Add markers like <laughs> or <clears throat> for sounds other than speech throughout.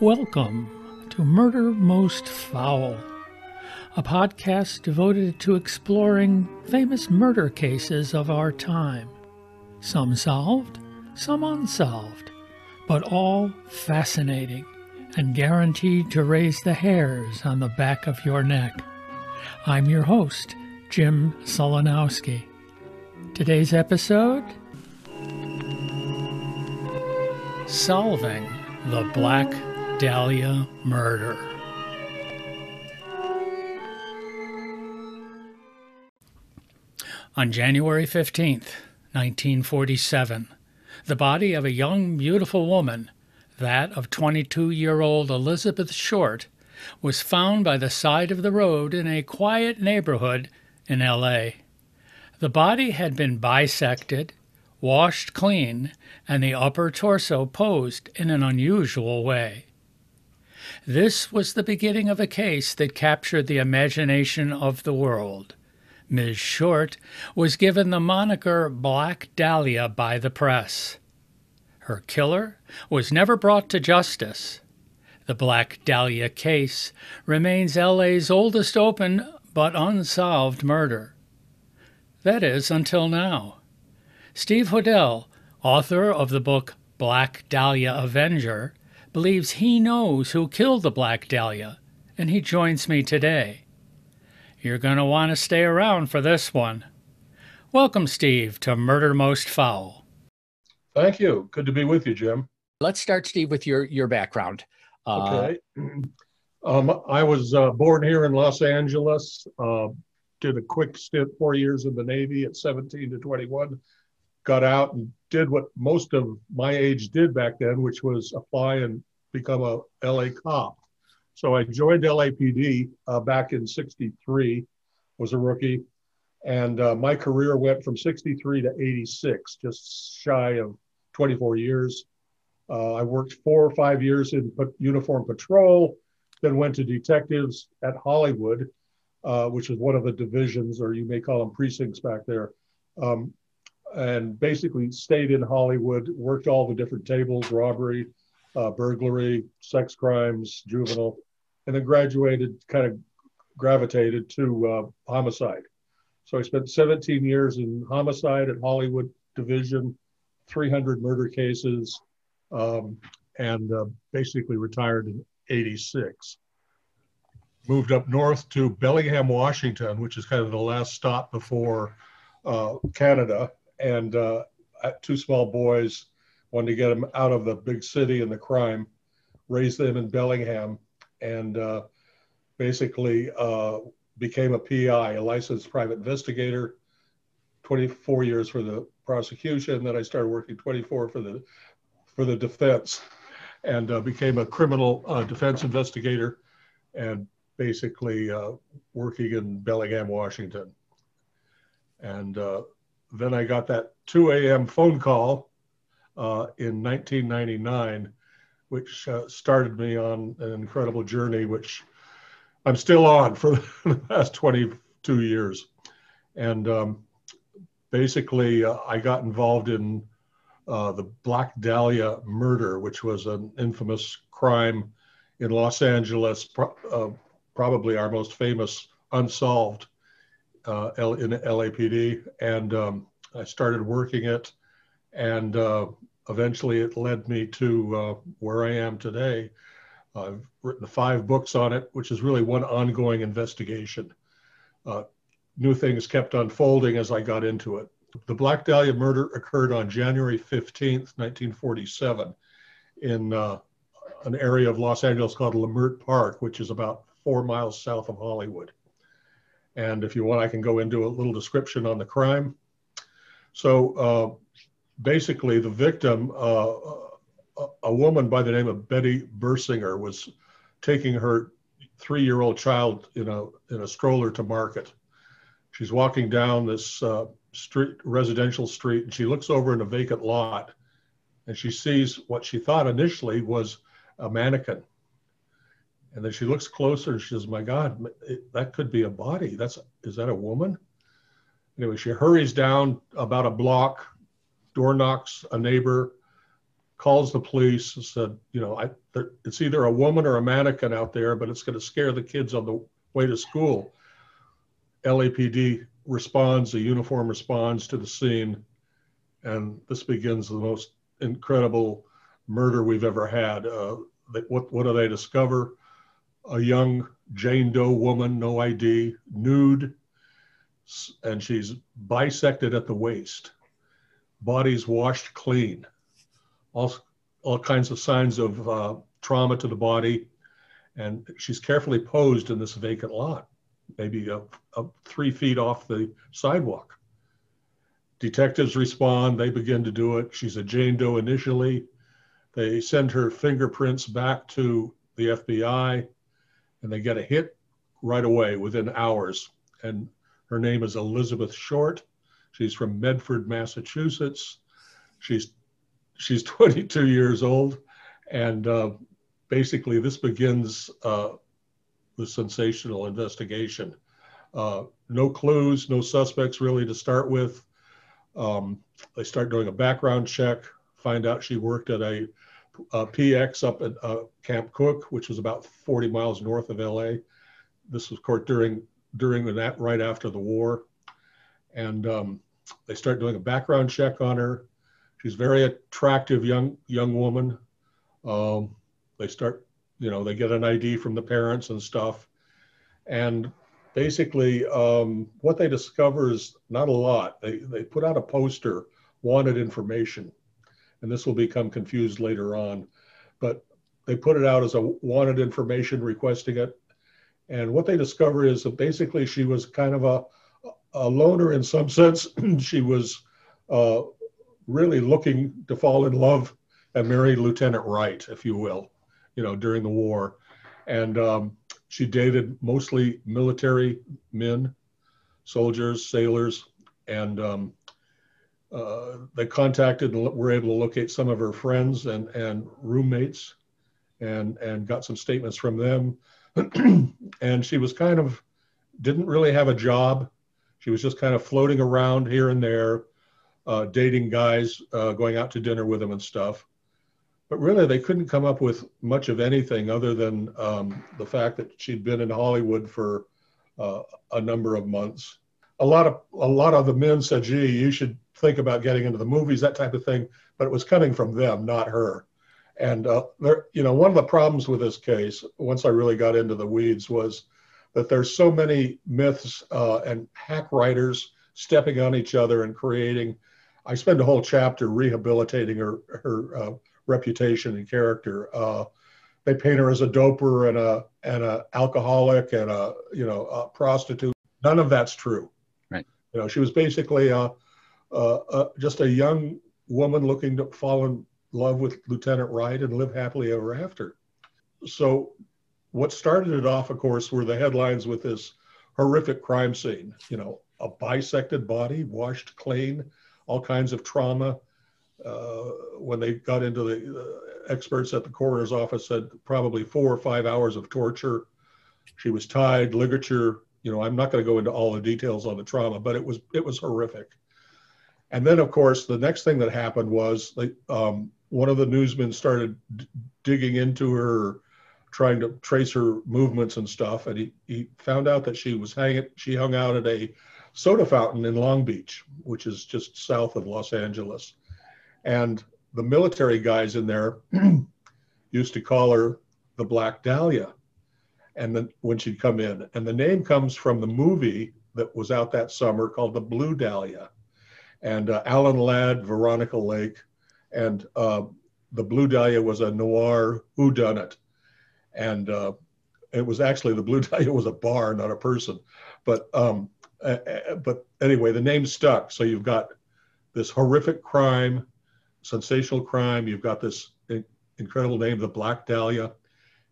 Welcome to Murder Most Foul, a podcast devoted to exploring famous murder cases of our time. Some solved, some unsolved, but all fascinating and guaranteed to raise the hairs on the back of your neck. I'm your host, Jim Solanowski. Today's episode Solving the Black Dahlia Murder. On January 15th, 1947, the body of a young, beautiful woman, that of 22 year old Elizabeth Short, was found by the side of the road in a quiet neighborhood in L.A. The body had been bisected, washed clean, and the upper torso posed in an unusual way. This was the beginning of a case that captured the imagination of the world. Ms. Short was given the moniker Black Dahlia by the press. Her killer was never brought to justice. The Black Dahlia case remains LA's oldest open but unsolved murder. That is, until now. Steve Hodel, author of the book Black Dahlia Avenger, believes he knows who killed the Black Dahlia, and he joins me today. You're going to want to stay around for this one. Welcome, Steve, to Murder Most Foul. Thank you. Good to be with you, Jim. Let's start, Steve, with your, your background. Uh, okay. <clears throat> Um, I was uh, born here in Los Angeles, uh, did a quick stint, four years in the Navy at 17 to 21, got out and did what most of my age did back then, which was apply and become a LA cop. So I joined LAPD uh, back in 63, was a rookie. And uh, my career went from 63 to 86, just shy of 24 years. Uh, I worked four or five years in uniform patrol, then went to detectives at Hollywood, uh, which is one of the divisions, or you may call them precincts back there. Um, and basically stayed in Hollywood, worked all the different tables, robbery, uh, burglary, sex crimes, juvenile, and then graduated, kind of gravitated to uh, homicide. So I spent 17 years in homicide at Hollywood Division, 300 murder cases, um, and uh, basically retired in 86. Moved up north to Bellingham, Washington, which is kind of the last stop before uh, Canada, and uh, two small boys, wanted to get them out of the big city and the crime, raised them in Bellingham, and uh, basically uh, became a PI, a licensed private investigator. 24 years for the prosecution. Then I started working 24 for the for the defense, and uh, became a criminal uh, defense investigator, and basically uh, working in Bellingham, Washington. And uh, then I got that 2 a.m. phone call uh, in 1999, which uh, started me on an incredible journey, which I'm still on for <laughs> the past 22 years. And um, basically, uh, I got involved in uh, the Black Dahlia murder, which was an infamous crime in Los Angeles, pro- uh, probably our most famous unsolved uh, L- in LAPD, and um, I started working it, and uh, eventually it led me to uh, where I am today. I've written five books on it, which is really one ongoing investigation. Uh, new things kept unfolding as I got into it. The Black Dahlia murder occurred on January 15th, 1947, in uh, an area of Los Angeles called Leimert Park, which is about four miles south of Hollywood. And if you want, I can go into a little description on the crime. So uh, basically, the victim, uh, a woman by the name of Betty Bersinger, was taking her three-year-old child in a in a stroller to market. She's walking down this uh, street, residential street, and she looks over in a vacant lot, and she sees what she thought initially was a mannequin. And then she looks closer and she says, "My God, that could be a body. That's is that a woman?" Anyway, she hurries down about a block, door knocks a neighbor, calls the police and said, you know, I, there, it's either a woman or a mannequin out there, but it's going to scare the kids on the way to school. LAPD responds, the uniform responds to the scene, and this begins the most incredible murder we've ever had. Uh, what, what do they discover? A young Jane Doe woman, no ID, nude, and she's bisected at the waist, body's washed clean, all, all kinds of signs of uh, trauma to the body, and she's carefully posed in this vacant lot, maybe a, a three feet off the sidewalk. Detectives respond, they begin to do it. She's a Jane Doe initially. They send her fingerprints back to the FBI and they get a hit right away within hours. And her name is Elizabeth Short. She's from Medford, Massachusetts. She's she's <laughs> 22 years old, and uh, basically this begins uh, the sensational investigation. Uh, no clues, no suspects really to start with. Um, they start doing a background check, find out she worked at a, a PX up at uh, Camp Cooke, which was about 40 miles north of LA. This was court during during the right after the war, and um, they start doing a background check on her. She's very attractive young young woman. Um, they start, you know, they get an ID from the parents and stuff, and basically um, what they discover is not a lot. They they put out a poster, wanted information, and this will become confused later on, but they put it out as a wanted information requesting it and what they discover is that basically she was kind of a, a loner in some sense. <clears throat> she was uh, really looking to fall in love and marry Lieutenant Wright, if you will, you know, during the war. And um, she dated mostly military men, soldiers, sailors, and um, uh, they contacted and were able to locate some of her friends and, and roommates and, and got some statements from them. <clears throat> and she was kind of didn't really have a job. She was just kind of floating around here and there, uh, dating guys, uh, going out to dinner with them and stuff. But really, they couldn't come up with much of anything other than um, the fact that she'd been in Hollywood for uh, a number of months. A lot of a lot of the men said, "Gee, you should think about getting into the movies, that type of thing." But it was coming from them, not her. And uh, there, you know, one of the problems with this case, once I really got into the weeds, was that there's so many myths uh, and hack writers stepping on each other and creating. I spend a whole chapter rehabilitating her her uh, reputation and character. Uh, they paint her as a doper and a and a alcoholic and a you know a prostitute. None of that's true. You know, she was basically a, a, a just a young woman looking to fall in love with Lieutenant Wright and live happily ever after. So, what started it off, of course, were the headlines with this horrific crime scene. You know, a bisected body, washed clean, all kinds of trauma. Uh, when they got into the uh, experts at the coroner's office said probably four or five hours of torture. She was tied, ligature. You know, I'm not going to go into all the details on the trauma, but it was it was horrific. And then, of course, the next thing that happened was they, um, one of the newsmen started d- digging into her, trying to trace her movements and stuff, and he, he found out that she was hanging. She hung out at a soda fountain in Long Beach, which is just south of Los Angeles, and the military guys in there <clears throat> used to call her the Black Dahlia, and then when she'd come in, and the name comes from the movie that was out that summer called The Blue Dahlia, and uh, Alan Ladd, Veronica Lake and uh, the Blue Dahlia was a noir whodunit, and uh, it was actually the Blue <laughs> Dahlia was a bar, not a person, but um, but anyway, the name stuck. So you've got this horrific crime, sensational crime. You've got this incredible name, the Black Dahlia,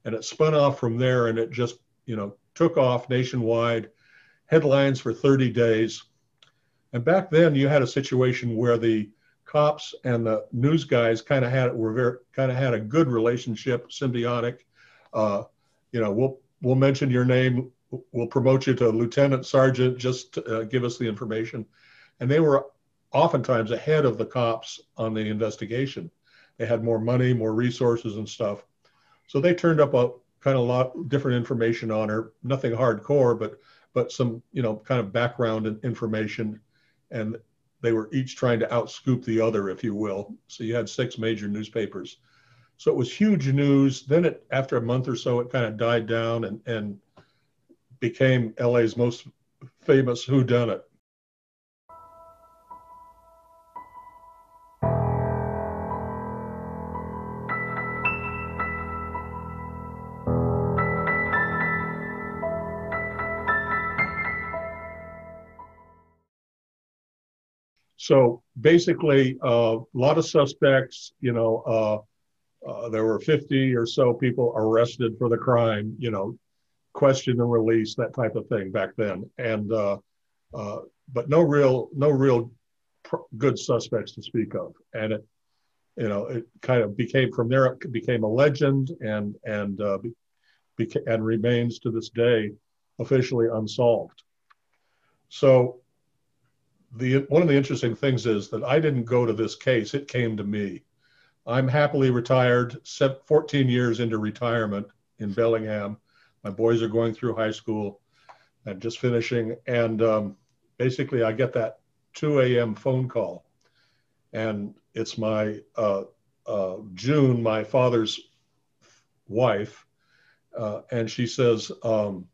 and it spun off from there, and it just you know took off nationwide, headlines for 30 days. And back then, you had a situation where the cops and the news guys kind of had were very kind of had a good relationship, symbiotic. Uh, you know, we'll we'll mention your name, we'll promote you to lieutenant sergeant, just uh, give us the information, and they were oftentimes ahead of the cops on the investigation. They had more money, more resources and stuff. So they turned up a kind of lot different information on her, nothing hardcore, but but some, you know, kind of background information. And they were each trying to outscoop the other, if you will. So you had six major newspapers. So it was huge news. Then it after a month or so, it kind of died down and and became LA's most famous whodunit. So basically, a uh, lot of suspects, you know, uh, uh, there were 50 or so people arrested for the crime, you know, question and release, that type of thing back then. And, but no real, no real good suspects to speak of. And it, you know, it kind of became from there, it became a legend and, and, uh, beca- and remains to this day officially unsolved. So the one of the interesting things is that I didn't go to this case; it came to me. I'm happily retired, 14 years into retirement in Bellingham. My boys are going through high school and just finishing, and um, basically I get that 2 a.m. phone call, and it's my uh, uh, June, my father's wife, uh, and she says, um,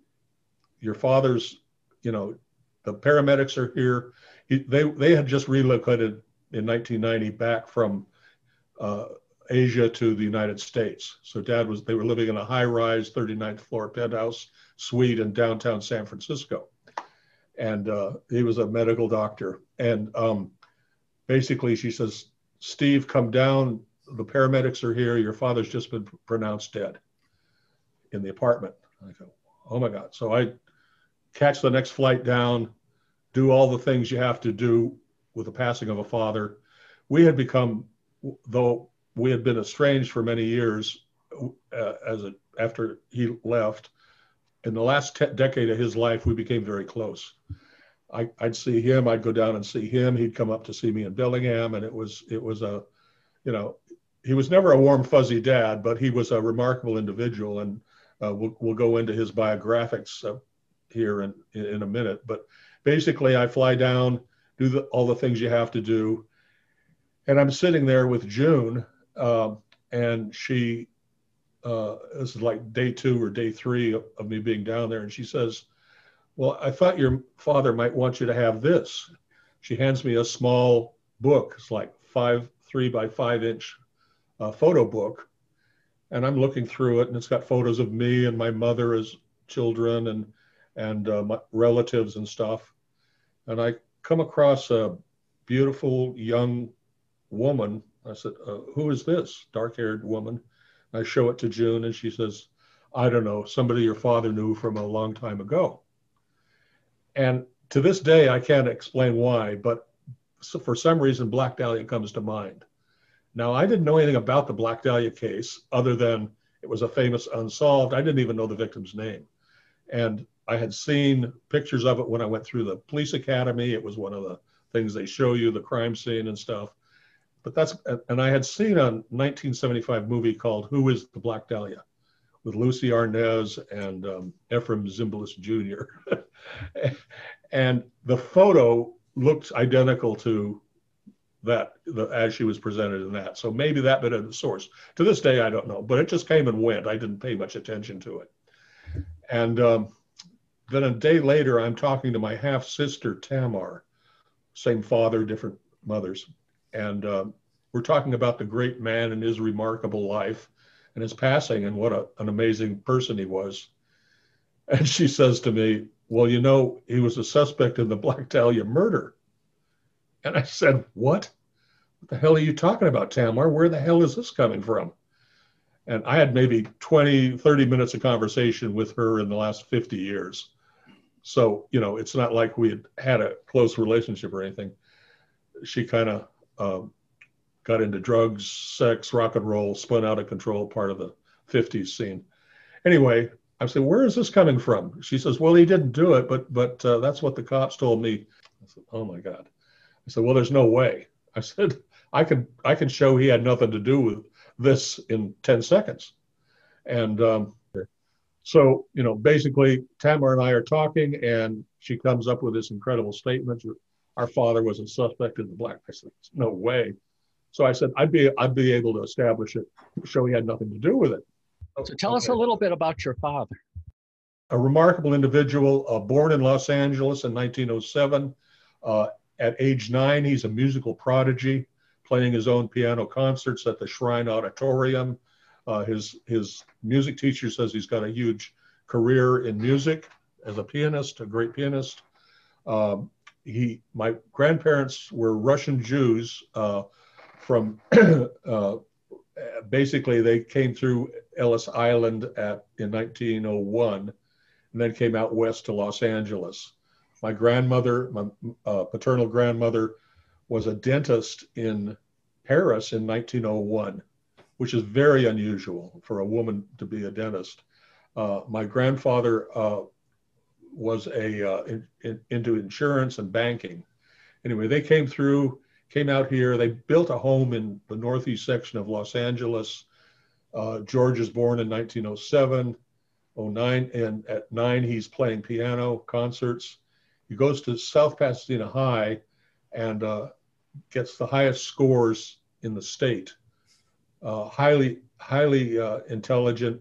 "Your father's, you know, the paramedics are here he, they they had just relocated in 1990 back from uh, Asia to the United States. So dad was they were living in a high-rise 39th floor penthouse suite in downtown San Francisco, and uh, he was a medical doctor. And um, basically, she says, "Steve, come down. The paramedics are here. Your father's just been pronounced dead in the apartment." I go, "Oh my God!" So I catch the next flight down do all the things you have to do with the passing of a father. We had become, though we had been estranged for many years, uh, as a, after he left. In the last te- decade of his life, we became very close. I, would see him, I'd go down and see him. He'd come up to see me in Bellingham, and it was it was a, you know, he was never a warm fuzzy dad, but he was a remarkable individual, and uh, we'll we'll go into his biographics uh, here in in a minute. But basically, I fly down, do the, all the things you have to do. And I'm sitting there with June, um, and she, uh, this is like day two or day three of, of me being down there, and she says, Well, I thought your father might want you to have this. She hands me a small book. It's like five, three by five inch uh, photo book. And I'm looking through it, and it's got photos of me and my mother as children and and uh, relatives and stuff and I come across a beautiful young woman. I said, uh, Who is this dark haired woman? I show it to June, and she says, I don't know, somebody your father knew from a long time ago. And to this day, I can't explain why, but for some reason, Black Dahlia comes to mind. Now, I didn't know anything about the Black Dahlia case other than it was a famous unsolved. I didn't even know the victim's name. And I had seen pictures of it when I went through the police academy. It was one of the things they show you, the crime scene and stuff. But that's, and I had seen a 1975 movie called Who is the Black Dahlia with Lucie Arnaz and um, Efrem Zimbalist Jr. <laughs> and the photo looked identical to that the, as she was presented in that. So maybe that bit of the source. To this day, I don't know, but it just came and went. I didn't pay much attention to it. And um, then a day later, I'm talking to my half sister, Tamar, same father, different mothers. And uh, we're talking about the great man and his remarkable life and his passing and what a, an amazing person he was. And she says to me, Well, you know, he was a suspect in the Black Dahlia murder. And I said, What? What the hell are you talking about, Tamar? Where the hell is this coming from? And I had maybe 20, 30 minutes of conversation with her in the last 50 years. So, you know, it's not like we had had a close relationship or anything. She kind of um, got into drugs, sex, rock and roll, spun out of control, part of the 50s scene. Anyway, I said, where is this coming from? She says, well, he didn't do it, but but uh, that's what the cops told me. I said, oh my God. I said, well, there's no way. I said, I can I can show he had nothing to do with this in 10 seconds. And um, so, you know, basically, Tamar and I are talking, and she comes up with this incredible statement: "Our father was a suspect in the black." I said, "No way." So I said, "I'd be I'd be able to establish it, show he had nothing to do with it." So tell okay. us a little bit about your father. A remarkable individual, uh, born in Los Angeles in 1907. Uh, at age nine, he's a musical prodigy, playing his own piano concerts at the Shrine Auditorium. Uh, his his music teacher says he's got a huge career in music as a pianist, a great pianist. Um, he, my grandparents were Russian Jews uh, from. <clears throat> Uh, basically, they came through Ellis Island at in 1901, and then came out west to Los Angeles. My grandmother, my uh, paternal grandmother, was a dentist in Paris in 1901, which is very unusual for a woman to be a dentist. Uh, my grandfather uh, was a uh, in, in, into insurance and banking. Anyway, they came through, came out here. They built a home in the northeast section of Los Angeles. Uh, George is born in 1907, 09, and at nine he's playing piano concerts. He goes to South Pasadena High and uh, gets the highest scores in the state. Uh, highly, highly uh, intelligent,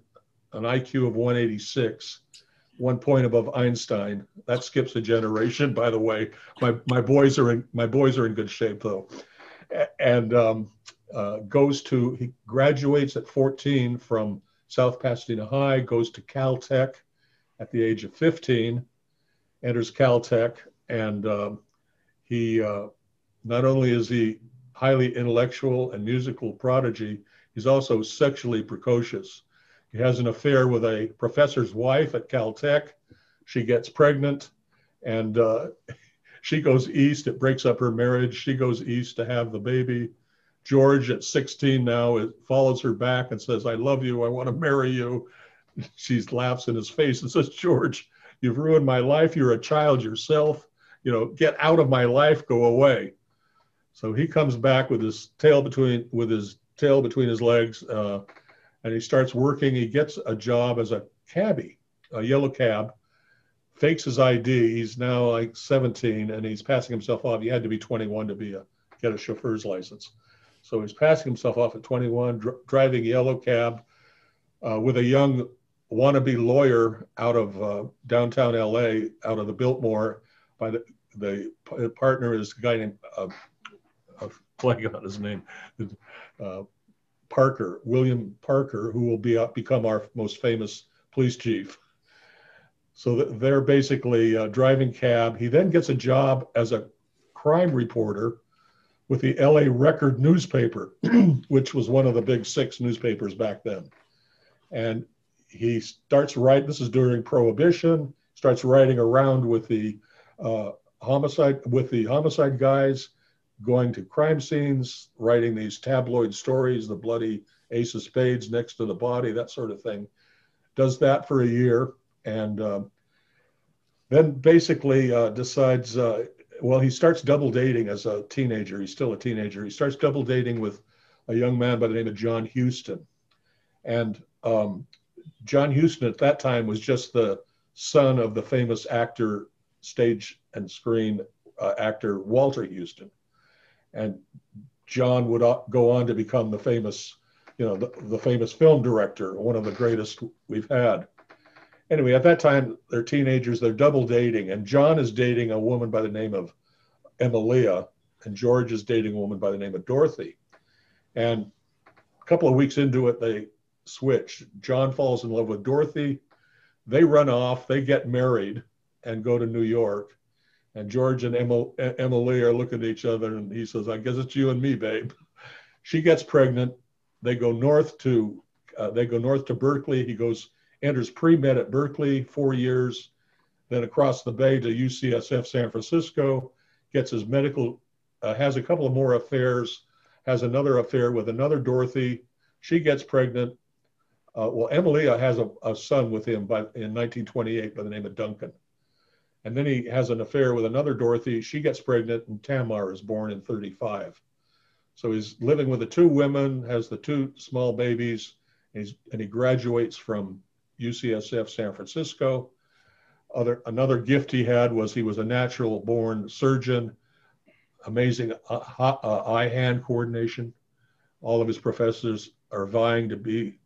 an IQ of 186, one point above Einstein. That skips a generation, by the way. My my boys are in my boys are in good shape though, and um, uh, goes to he graduates at 14 from South Pasadena High, goes to Caltech at the age of 15, enters Caltech, and um, he uh, not only is he highly intellectual and musical prodigy, he's also sexually precocious. He has an affair with a professor's wife at Caltech. She gets pregnant and uh, <laughs> she goes east. It breaks up her marriage. She goes east to have the baby. George, at 16 now, follows her back and says, I love you. I want to marry you. <laughs> She laughs in his face and says, George, you've ruined my life. You're a child yourself. You know, get out of my life, go away. So he comes back with his tail between with his tail between his legs, uh, and he starts working. He gets a job as a cabbie, a yellow cab. Fakes his ID. He's now like 17, and he's passing himself off. He had to be 21 to be a get a chauffeur's license. So he's passing himself off at 21, dr- driving yellow cab uh, with a young wannabe lawyer out of uh, downtown LA, out of the Biltmore. By the the partner is a guy named uh, blanking on his name, uh, Parker, William Parker, who will be uh, become our most famous police chief. So they're basically uh, driving cab. He then gets a job as a crime reporter with the LA Record newspaper, <clears throat> which was one of the big six newspapers back then. And he starts writing, this is during Prohibition, starts writing around with the uh, homicide, with the homicide guys, going to crime scenes, writing these tabloid stories, the bloody ace of spades next to the body, that sort of thing. Does that for a year and uh, then basically uh, decides, uh, well, he starts double dating as a teenager. He's still a teenager. He starts double dating with a young man by the name of John Huston. And um, John Huston at that time was just the son of the famous actor, stage and screen uh, actor Walter Huston and John would uh, go on to become the famous, you know, the, the famous film director, one of the greatest we've had. Anyway, at that time, they're teenagers, they're double dating, and John is dating a woman by the name of Emilia, and George is dating a woman by the name of Dorothy. And a couple of weeks into it, they switch. John falls in love with Dorothy. They run off, they get married and go to New York. And George and Emily are looking at each other, and he says, "I guess it's you and me, babe." She gets pregnant. They go north to uh, they go north to Berkeley. He goes enters pre med at Berkeley, four years, then across the bay to UCSF San Francisco, gets his medical, uh, has a couple of more affairs, has another affair with another Dorothy. She gets pregnant. Uh, well, Emilia has a, a, son with him by, in 1928 by the name of Duncan. And then he has an affair with another Dorothy. She gets pregnant, and Tamar is born in 35. So he's living with the two women, has the two small babies, and, and he graduates from UCSF San Francisco. Other another gift he had was he was a natural born surgeon, amazing uh, uh, eye hand coordination. All of his professors are vying to be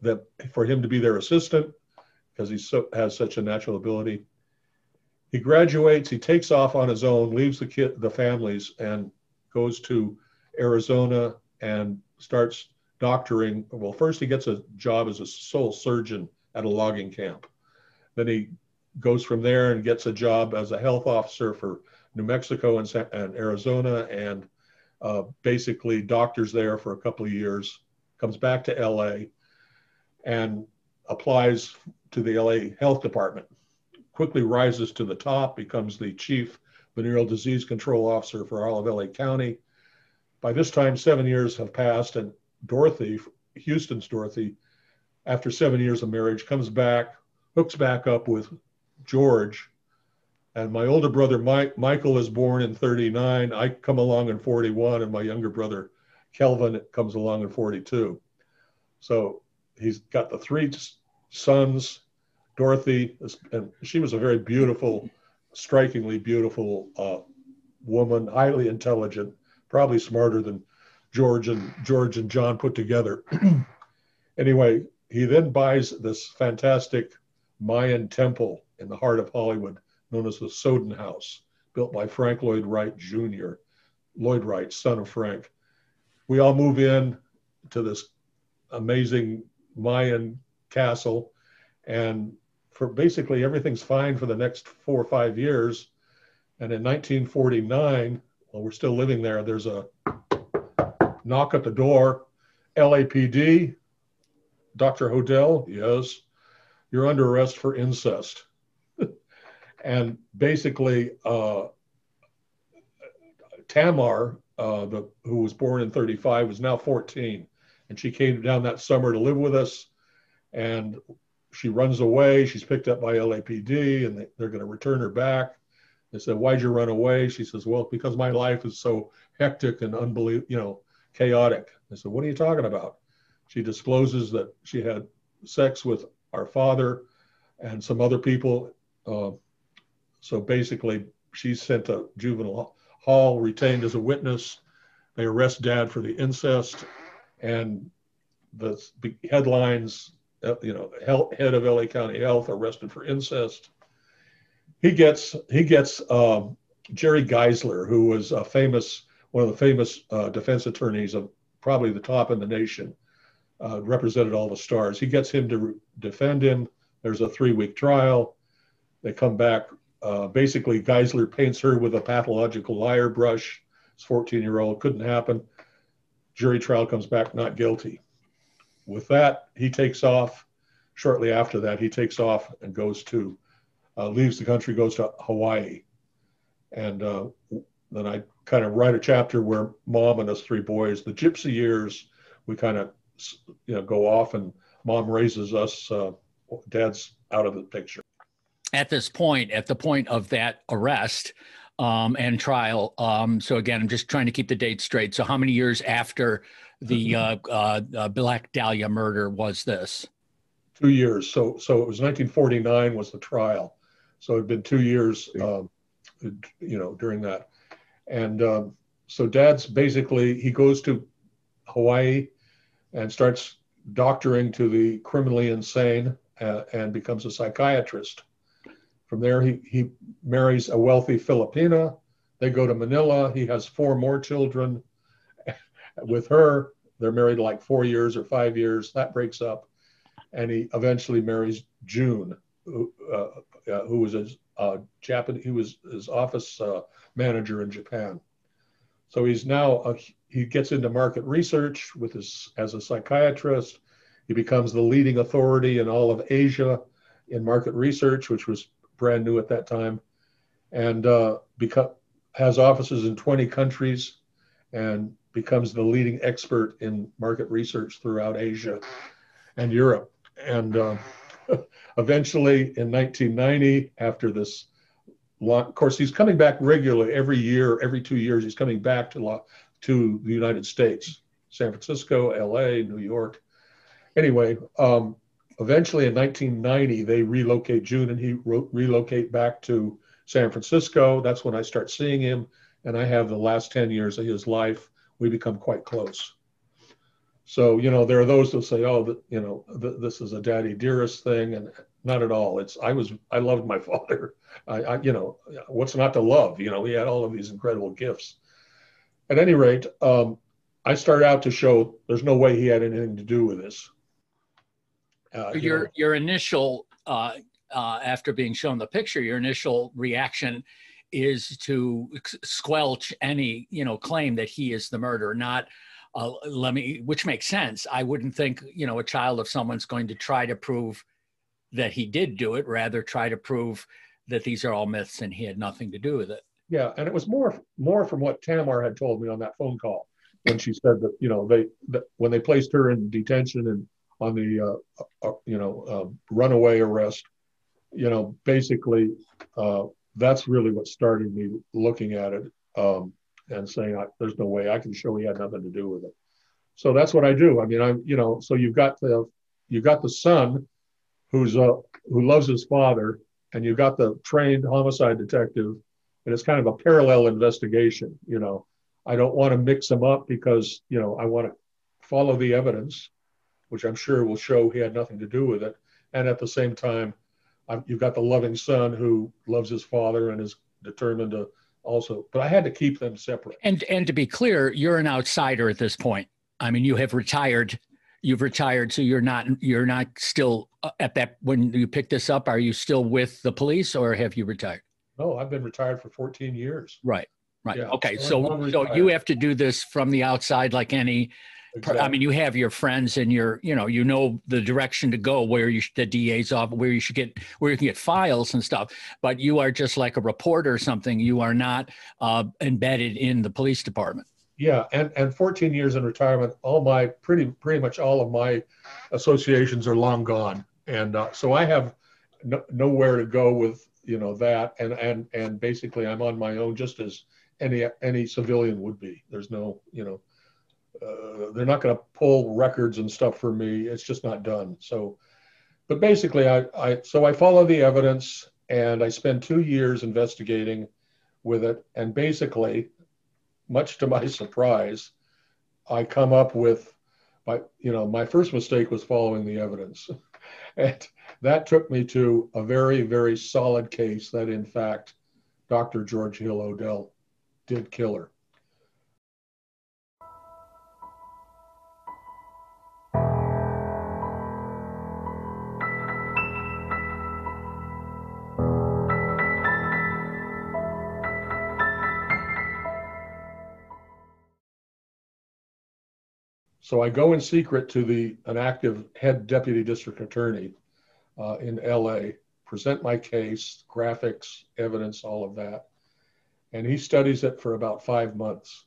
that for him to be their assistant because he so, has such a natural ability. He graduates, he takes off on his own, leaves the kid, the families, and goes to Arizona and starts doctoring. Well, first he gets a job as a sole surgeon at a logging camp. Then he goes from there and gets a job as a health officer for New Mexico and, and Arizona and uh, basically doctors there for a couple of years, comes back to LA and applies to the LA Health Department. Quickly rises to the top, becomes the chief venereal disease control officer for all of LA County. By this time, seven years have passed, and Dorothy, Huston's Dorothy, after seven years of marriage, comes back, hooks back up with George. And my older brother, Mike, Michael, is born in 39. I come along in 41, and my younger brother, Kelvin, comes along in 42. So he's got the three sons, Dorothy, and she was a very beautiful, strikingly beautiful uh, woman, highly intelligent, probably smarter than George and George and John put together. <clears throat> anyway, he then buys this fantastic Mayan temple in the heart of Hollywood, known as the Sowden House, built by Frank Lloyd Wright Jr., Lloyd Wright, son of Frank. We all move in to this amazing Mayan castle, and for basically everything's fine for the next four or five years. And in 1949, while we're still living there, there's a knock at the door. LAPD, Dr. Hodel, yes, you're under arrest for incest. <laughs> and basically, uh, Tamar, uh, the, who was born in 35, was now 14. And she came down that summer to live with us. And she runs away. She's picked up by LAPD and they, they're going to return her back. They said, Why'd you run away? She says, Well, because my life is so hectic and unbelievable, you know, chaotic. I said, What are you talking about? She discloses that she had sex with our father and some other people. Uh, so basically, she's sent to juvenile hall, retained as a witness. They arrest dad for the incest, and the headlines, you know, head of LA County Health arrested for incest. He gets he gets um, Jerry Giesler, who was a famous one of the famous uh, defense attorneys of probably the top in the nation uh, represented all the stars. He gets him to re- defend him. There's a three week trial. They come back. Uh, basically, Giesler paints her with a pathological liar brush. It's 14 year old, couldn't happen. Jury trial comes back not guilty. With that, he takes off. Shortly after that, he takes off and goes to, uh, leaves the country, goes to Hawaii. And uh, then I kind of write a chapter where mom and us three boys, the gypsy years, we kind of you know go off and mom raises us uh, dad's out of the picture at this point at the point of that arrest um, and trial um, so again i'm just trying to keep the date straight so how many years after the mm-hmm. uh, uh, uh, black dahlia murder was this two years so so it was 1949 was the trial so it had been two years um, you know during that and um, so dad's basically he goes to hawaii and starts doctoring to the criminally insane uh, and becomes a psychiatrist. From there, he, he marries a wealthy Filipina. They go to Manila. He has four more children with her. They're married like four years or five years. That breaks up. And he eventually marries June, who, uh, uh, who was his uh, Japanese, he was his office uh, manager in Japan. So he's now a, he gets into market research with his as a psychiatrist. He becomes the leading authority in all of Asia in market research, which was brand new at that time, and uh, become, has offices in 20 countries and becomes the leading expert in market research throughout Asia and Europe. And uh, <laughs> eventually, in 1990, after this of course, he's coming back regularly every year, every two years. He's coming back to to the United States, San Francisco, LA, New York. Anyway, um, eventually in 1990, they relocate, June and he re- relocate back to San Francisco. That's when I start seeing him. And I have the last 10 years of his life. We become quite close. So, you know, there are those that say, oh, you know, th- this is a daddy dearest thing. And not at all. It's, I was, I loved my <laughs> father. I, I, you know, what's not to love? You know, he had all of these incredible gifts. At any rate, um, I started out to show there's no way he had anything to do with this. Uh, your you know. your initial uh, uh, after being shown the picture, your initial reaction is to squelch any you know claim that he is the murderer, not uh, let me, which makes sense. I wouldn't think you know a child of someone's going to try to prove that he did do it, rather try to prove that these are all myths and he had nothing to do with it. Yeah, and it was more more from what Tamar had told me on that phone call when she said that you know they that when they placed her in detention and on the uh, uh, you know um, runaway arrest, you know basically uh, that's really what started me looking at it um, and saying there's no way I can show he had nothing to do with it. So that's what I do. I mean, I'm you know so you've got the you've got the son who's uh, who loves his father, and you've got the trained homicide detective, and it's kind of a parallel investigation. You know, I don't want to mix them up because you know I want to follow the evidence, which I'm sure will show he had nothing to do with it, and at the same time, I'm, you've got the loving son who loves his father and is determined to also. But I had to keep them separate. And and to be clear, you're an outsider at this point. I mean, you have retired you've retired so you're not you're not still uh, at that when you pick this up are you still with the police or have you retired no i've been retired for 14 years right right yeah, okay so so you have to do this from the outside like any exactly. i mean you have your friends and your you know you know the direction to go where you the da's off where you should get where you can get files and stuff but you are just like a reporter or something you are not uh, embedded in the police department yeah, and and 14 years in retirement, all my pretty pretty much all of my associations are long gone, and uh, so I have no, nowhere to go with you know that, and and and basically I'm on my own, just as any any civilian would be. There's no you know. Uh, they're not going to pull records and stuff for me. It's just not done. So, but basically, I, I so I follow the evidence and I spend two years investigating with it. And basically, much to my <laughs> surprise, I come up with, my, you know, my first mistake was following the evidence. <laughs> and that took me to a very, very solid case that, in fact, Dr. George Hill Hodel did kill her. So I go in secret to the an active head deputy district attorney uh, in LA, present my case, graphics, evidence, all of that, and he studies it for about five months.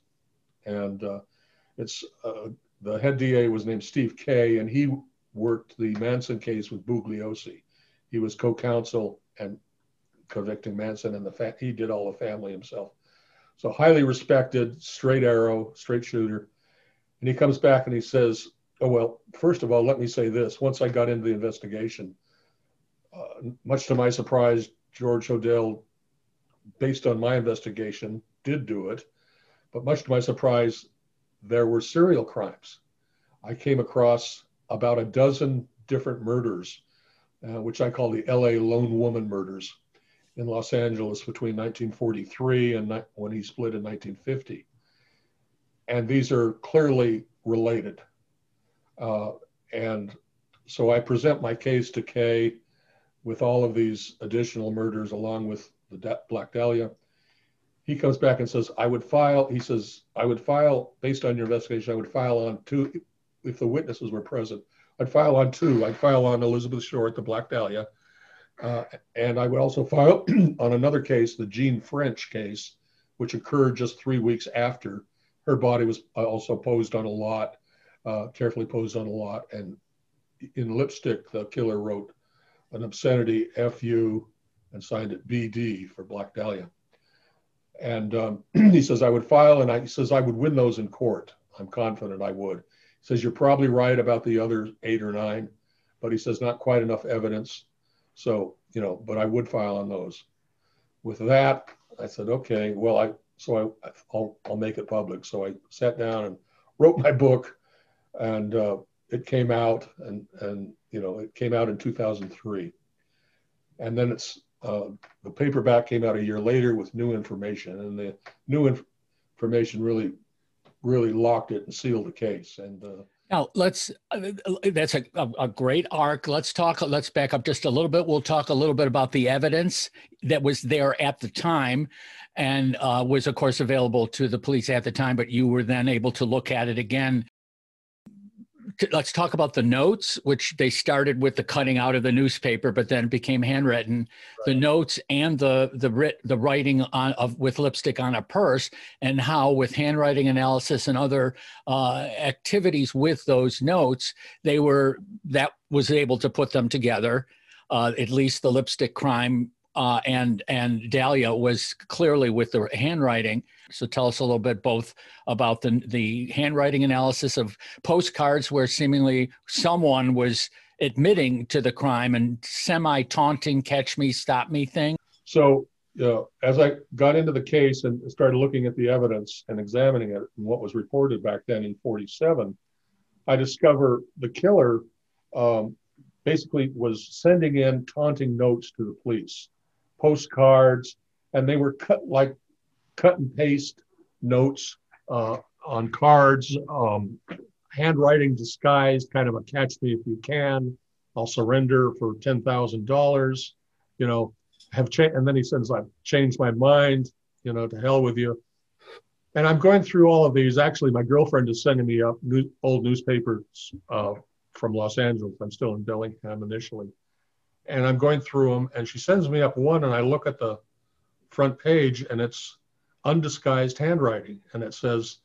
And uh, it's uh, the head DA was named Steve Kay, and he worked the Manson case with Bugliosi. He was co-counsel and convicting Manson, and the fa- he did all the family himself. So highly respected, straight arrow, straight shooter and he comes back and he says, Oh, well, first of all, let me say this. Once I got into the investigation, uh, much to my surprise, George Hodel, based on my investigation, did do it. But much to my surprise, there were serial crimes. I came across about a dozen different murders, uh, which I call the LA lone woman murders in Los Angeles between 1943 and when he split in 1950 and these are clearly related. Uh, and so I present my case to Kay with all of these additional murders along with the Black Dahlia. He comes back and says, I would file, he says, I would file, based on your investigation, I would file on two, if the witnesses were present, I'd file on two. I'd file on Elizabeth Short, the Black Dahlia, uh, and I would also file <clears throat> on another case, the Jeanne French case, which occurred just three weeks after her body was also posed on a lot, uh, carefully posed on a lot. And in lipstick, the killer wrote an obscenity FU and signed it BD for Black Dahlia. And um, <clears throat> he says, I would file and I, he says, I would win those in court. I'm confident I would. He says, You're probably right about the other eight or nine, but he says, Not quite enough evidence. So, you know, but I would file on those. With that, I said, Okay, well, I, so I, I'll, I'll make it public. So I sat down and wrote my book and uh, it came out and, and, you know, it came out in 2003. And then it's, uh, the paperback came out a year later with new information and the new inf- information really really locked it and sealed the case. And uh, now let's, uh, that's a, a, great arc. Let's talk, let's back up just a little bit. We'll talk a little bit about the evidence that was there at the time and uh, was, of course, available to the police at the time, but you were then able to look at it again let's talk about the notes, which they started with the cutting out of the newspaper, but then became handwritten. Right. The notes and the the writ, the writing on of with lipstick on a purse, and how with handwriting analysis and other uh, activities with those notes, they were that was able to put them together. Uh, at least the lipstick crime uh, and and Dahlia was clearly with the handwriting. So tell us a little bit both about the the handwriting analysis of postcards where seemingly someone was admitting to the crime and semi taunting "catch me, stop me" thing. So you know, as I got into the case and started looking at the evidence and examining it and what was reported back then in 47, I discover the killer um, basically was sending in taunting notes to the police postcards, and they were cut like cut and paste notes uh, on cards, um, handwriting disguised, kind of a catch me if you can. I'll surrender for ten thousand dollars. You know, have changed, and then he says, "I've changed my mind." You know, to hell with you. And I'm going through all of these. Actually, my girlfriend is sending me up new, old newspapers uh, from Los Angeles. I'm still in Bellingham initially and I'm going through them, and she sends me up one, and I look at the front page, and it's undisguised handwriting, and it says,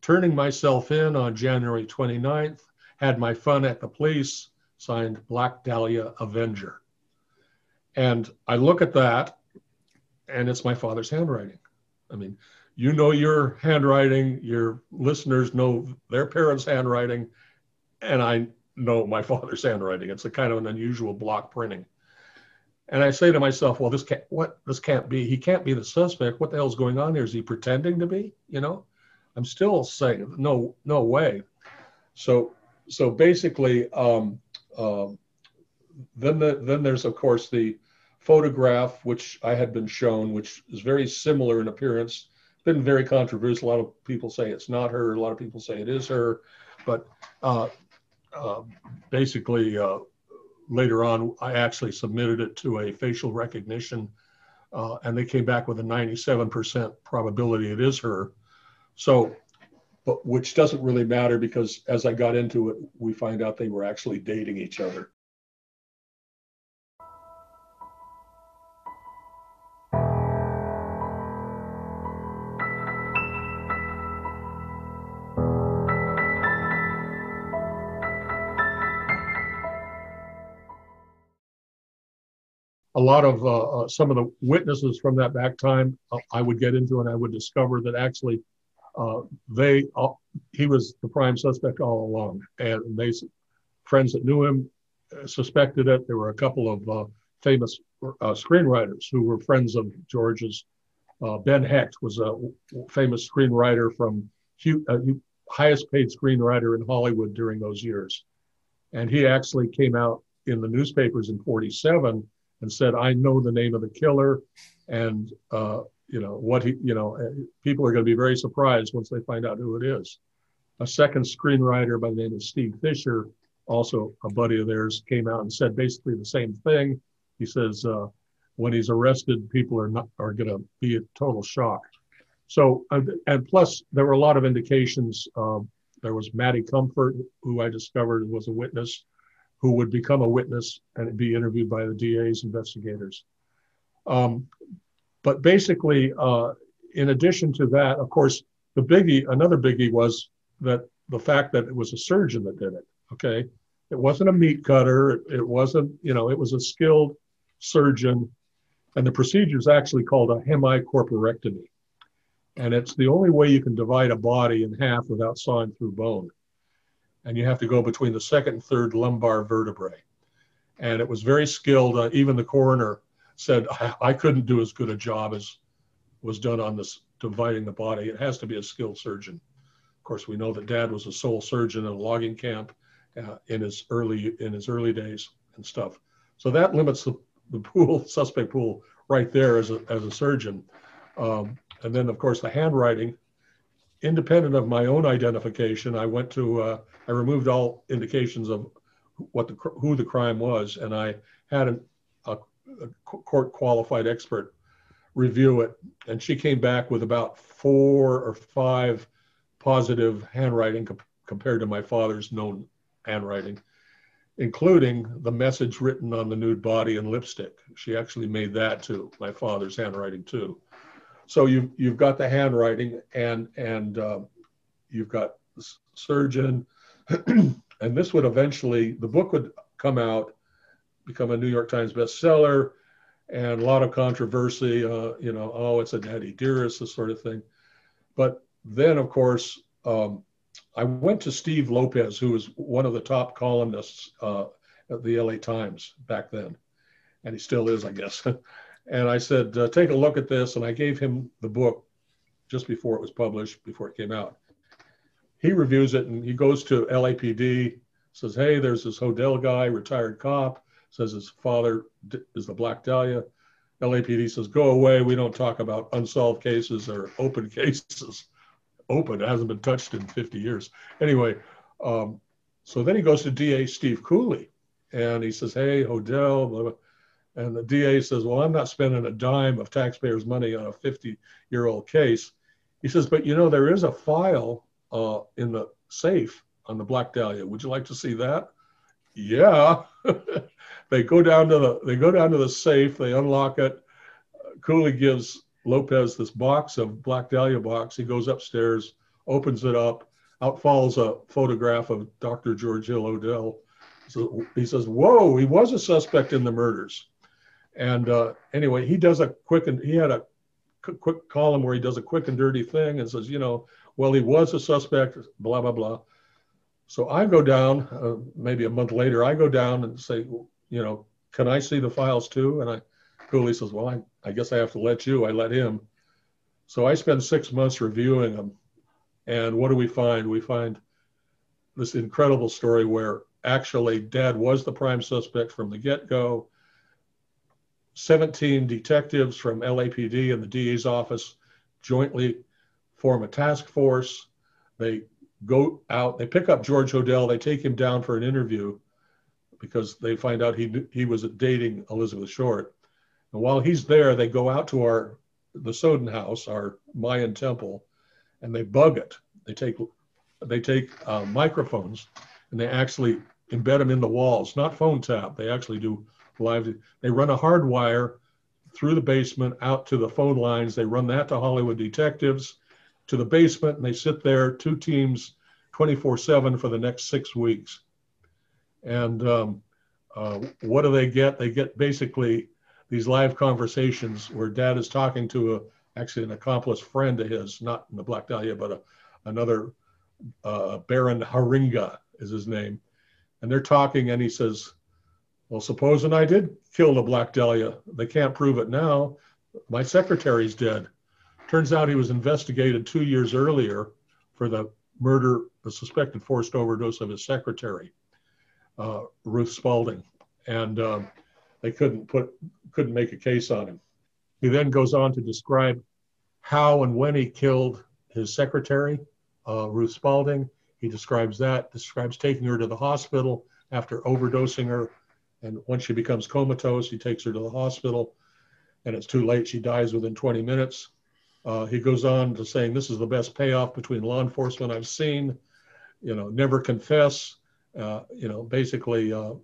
"Turning myself in on January 29th, had my fun at the police." Signed Black Dahlia Avenger. And I look at that, and it's my father's handwriting. I mean, you know your handwriting, your listeners know their parents' handwriting, and I know my <laughs> father's handwriting. It's a kind of an unusual block printing. And I say to myself, well, this can't what this can't be. He can't be the suspect. What the hell's going on here? Is he pretending to be? You know, I'm still saying no, no way. So, so basically, um, um, then the, then there's of course the photograph which I had been shown, which is very similar in appearance. Been very controversial. A lot of people say it's not her. A lot of people say it is her, but uh, uh, basically, uh, later on, I actually submitted it to a facial recognition, uh, and they came back with a 97% probability it is her. So, but which doesn't really matter because as I got into it, we find out they were actually dating each other. A lot of uh, uh, some of the witnesses from that back time uh, I would get into, and I would discover that actually uh, they uh, he was the prime suspect all along, and they friends that knew him uh, suspected it. There were a couple of famous screenwriters who were friends of George's. ben Hecht was a famous screenwriter from highest paid screenwriter in Hollywood during those years, and he actually came out in the newspapers in 47 and said, I know the name of the killer. And, uh, you know, what he, you know, uh, people are going to be very surprised once they find out who it is. A second screenwriter by the name of Steve Fisher, also a buddy of theirs, came out and said basically the same thing. He says, uh, when he's arrested, people are not are going to be a total shock. So, and plus, there were a lot of indications. Uh, there was Mattie Comfort, who I discovered was a witness who would become a witness and be interviewed by the DA's investigators. Um, but basically, uh, in addition to that, of course, the biggie, another biggie was that the fact that it was a surgeon that did it. Okay. It wasn't a meat cutter. It wasn't, you know, it was a skilled surgeon. And the procedure is actually called a hemicorporectomy. And it's the only way you can divide a body in half without sawing through bone. And you have to go between the second and third lumbar vertebrae. And it was very skilled. Uh, even the coroner said, I, I couldn't do as good a job as was done on this dividing the body. It has to be a skilled surgeon. Of course, we know that Dad was a sole surgeon in a logging camp uh, in his early in his early days and stuff. So that limits the, the pool <laughs> suspect pool right there as a as a surgeon. Um, and then of course the handwriting, independent of my own identification, I went to uh, I removed all indications of what the who the crime was, and I had an, a, a court qualified expert review it, and she came back with about four or five positive handwriting comp- compared to my father's known handwriting, including the message written on the nude body in lipstick. She actually made that too, my father's handwriting too. So you've you've got the handwriting and and uh, you've got surgeon, <clears throat> and this would eventually the book would come out, become a New York Times bestseller and a lot of controversy. Uh, you know, oh, it's a daddy dearest, this sort of thing. But then, of course, um, I went to Steve Lopez, who was one of the top columnists uh, at the LA Times back then, and he still is, I guess. <laughs> and I said, uh, take a look at this, and I gave him the book just before it was published, before it came out. He reviews it, and he goes to LAPD, says, hey, there's this Hodel guy, retired cop says his father is the Black Dahlia. LAPD says, go away. We don't talk about unsolved cases or open <laughs> cases. Open, it hasn't been touched in 50 years. Anyway, um, so then he goes to DA Steve Cooley and he says, hey, Hodel, blah, blah. And the DA says, well, I'm not spending a dime of taxpayers' money on a 50 year old case. He says, but you know, there is a file uh, in the safe on the Black Dahlia. Would you like to see that? Yeah. <laughs> they go down to the they go down to the safe. They unlock it. Cooley gives Lopez this box of Black Dahlia box. He goes upstairs, opens it up. Out falls a photograph of Dr. George Hill Hodel. So he says, "Whoa, he was a suspect in the murders." And uh, anyway, he does a quick and he had a quick column where he does a quick and dirty thing and says, you know, well, he was a suspect, blah blah blah. So I go down, uh, maybe a month later, I go down and say, you know, can I see the files too? And I, Cooley says, well, I, I guess I have to let you. I let him. So I spend six months reviewing them. And what do we find? We find this incredible story where actually dad was the prime suspect from the get go. 17 detectives from LAPD and the DA's office jointly form a task force. They go out, they pick up George Hodel, they take him down for an interview because they find out he he was dating Elizabeth Short. And while he's there, they go out to our the Sowden house, our Mayan temple, and they bug it. They take they take uh, microphones and they actually embed them in the walls, not phone tap. They actually do live. They run a hard wire through the basement out to the phone lines. They run that to Hollywood detectives to the basement and they sit there, two teams, 24 7 for the next six weeks. And um, uh, what do they get? They get basically these live conversations where dad is talking to a, actually an accomplice friend of his, not in the Black Dahlia, but a, another uh, Baron Haringa is his name. And they're talking, and he says, Well, supposing I did kill the Black Dahlia, they can't prove it now. My secretary's dead. Turns out he was investigated two years earlier for the murder, the suspected forced overdose of his secretary, uh, Ruth Spalding, and um, they couldn't put couldn't make a case on him. He then goes on to describe how and when he killed his secretary, uh, Ruth Spalding. He describes that, describes taking her to the hospital after overdosing her. And once she becomes comatose, he takes her to the hospital and it's too late. She dies within 20 minutes. Uh, he goes on to saying, "This is the best payoff between law enforcement I've seen. You know, never confess. Uh, you know, basically, uh,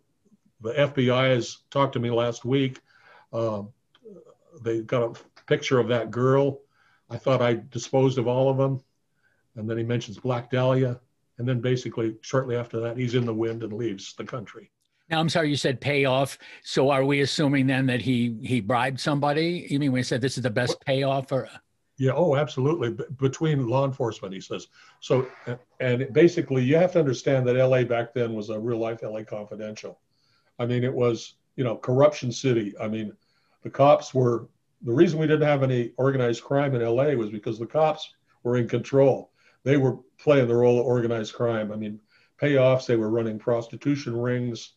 the FBI has talked to me last week. Um, they got a picture of that girl. I thought I disposed of all of them, and then he mentions Black Dahlia, and then basically shortly after that, he's in the wind and leaves the country." Now, I'm sorry, you said payoff. So are we assuming then that he he bribed somebody? You mean when he said this is the best payoff or? Yeah, oh, absolutely. B- between law enforcement, he says. So, and basically, you have to understand that LA back then was a real life LA confidential. I mean, it was, you know, corruption city. I mean, the cops were, the reason we didn't have any organized crime in LA was because the cops were in control. They were playing the role of organized crime. I mean, payoffs, they were running prostitution rings,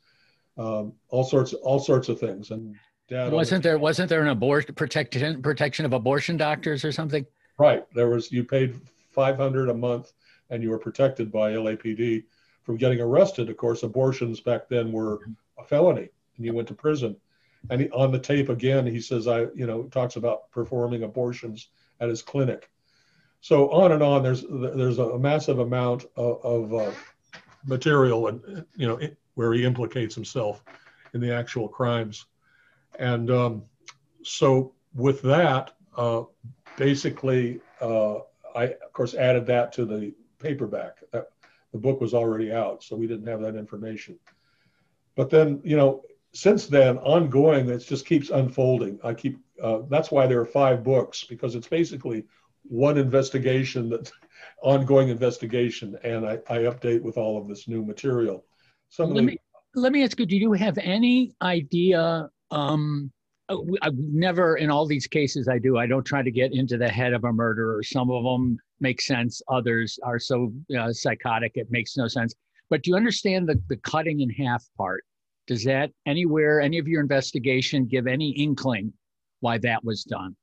um, all sorts, all sorts of things. And dad wasn't there wasn't there an abortion protection protection of abortion doctors or something? Right. There was you paid 500 a month and you were protected by LAPD from getting arrested. Of course, abortions back then were a felony and you went to prison. And he, on the tape again, he says, I, you know, talks about performing abortions at his clinic. So on and on, there's there's a massive amount of, of uh, material and you know where he implicates himself in the actual crimes. And um, so with that, uh, basically, uh, I of course added that to the paperback. That, the book was already out, so we didn't have that information. But then, you know, since then, ongoing, it just keeps unfolding. I keep. Uh, that's why there are five books because it's basically one investigation that ongoing investigation, and I, I update with all of this new material. Some let the, me let me ask you: Do you have any idea um, uh, I've never, in all these cases I do, I don't try to get into the head of a murderer. Some of them make sense. Others are so uh, psychotic it makes no sense. But do you understand the, the cutting in half part? Does that anywhere, any of your investigation give any inkling why that was done?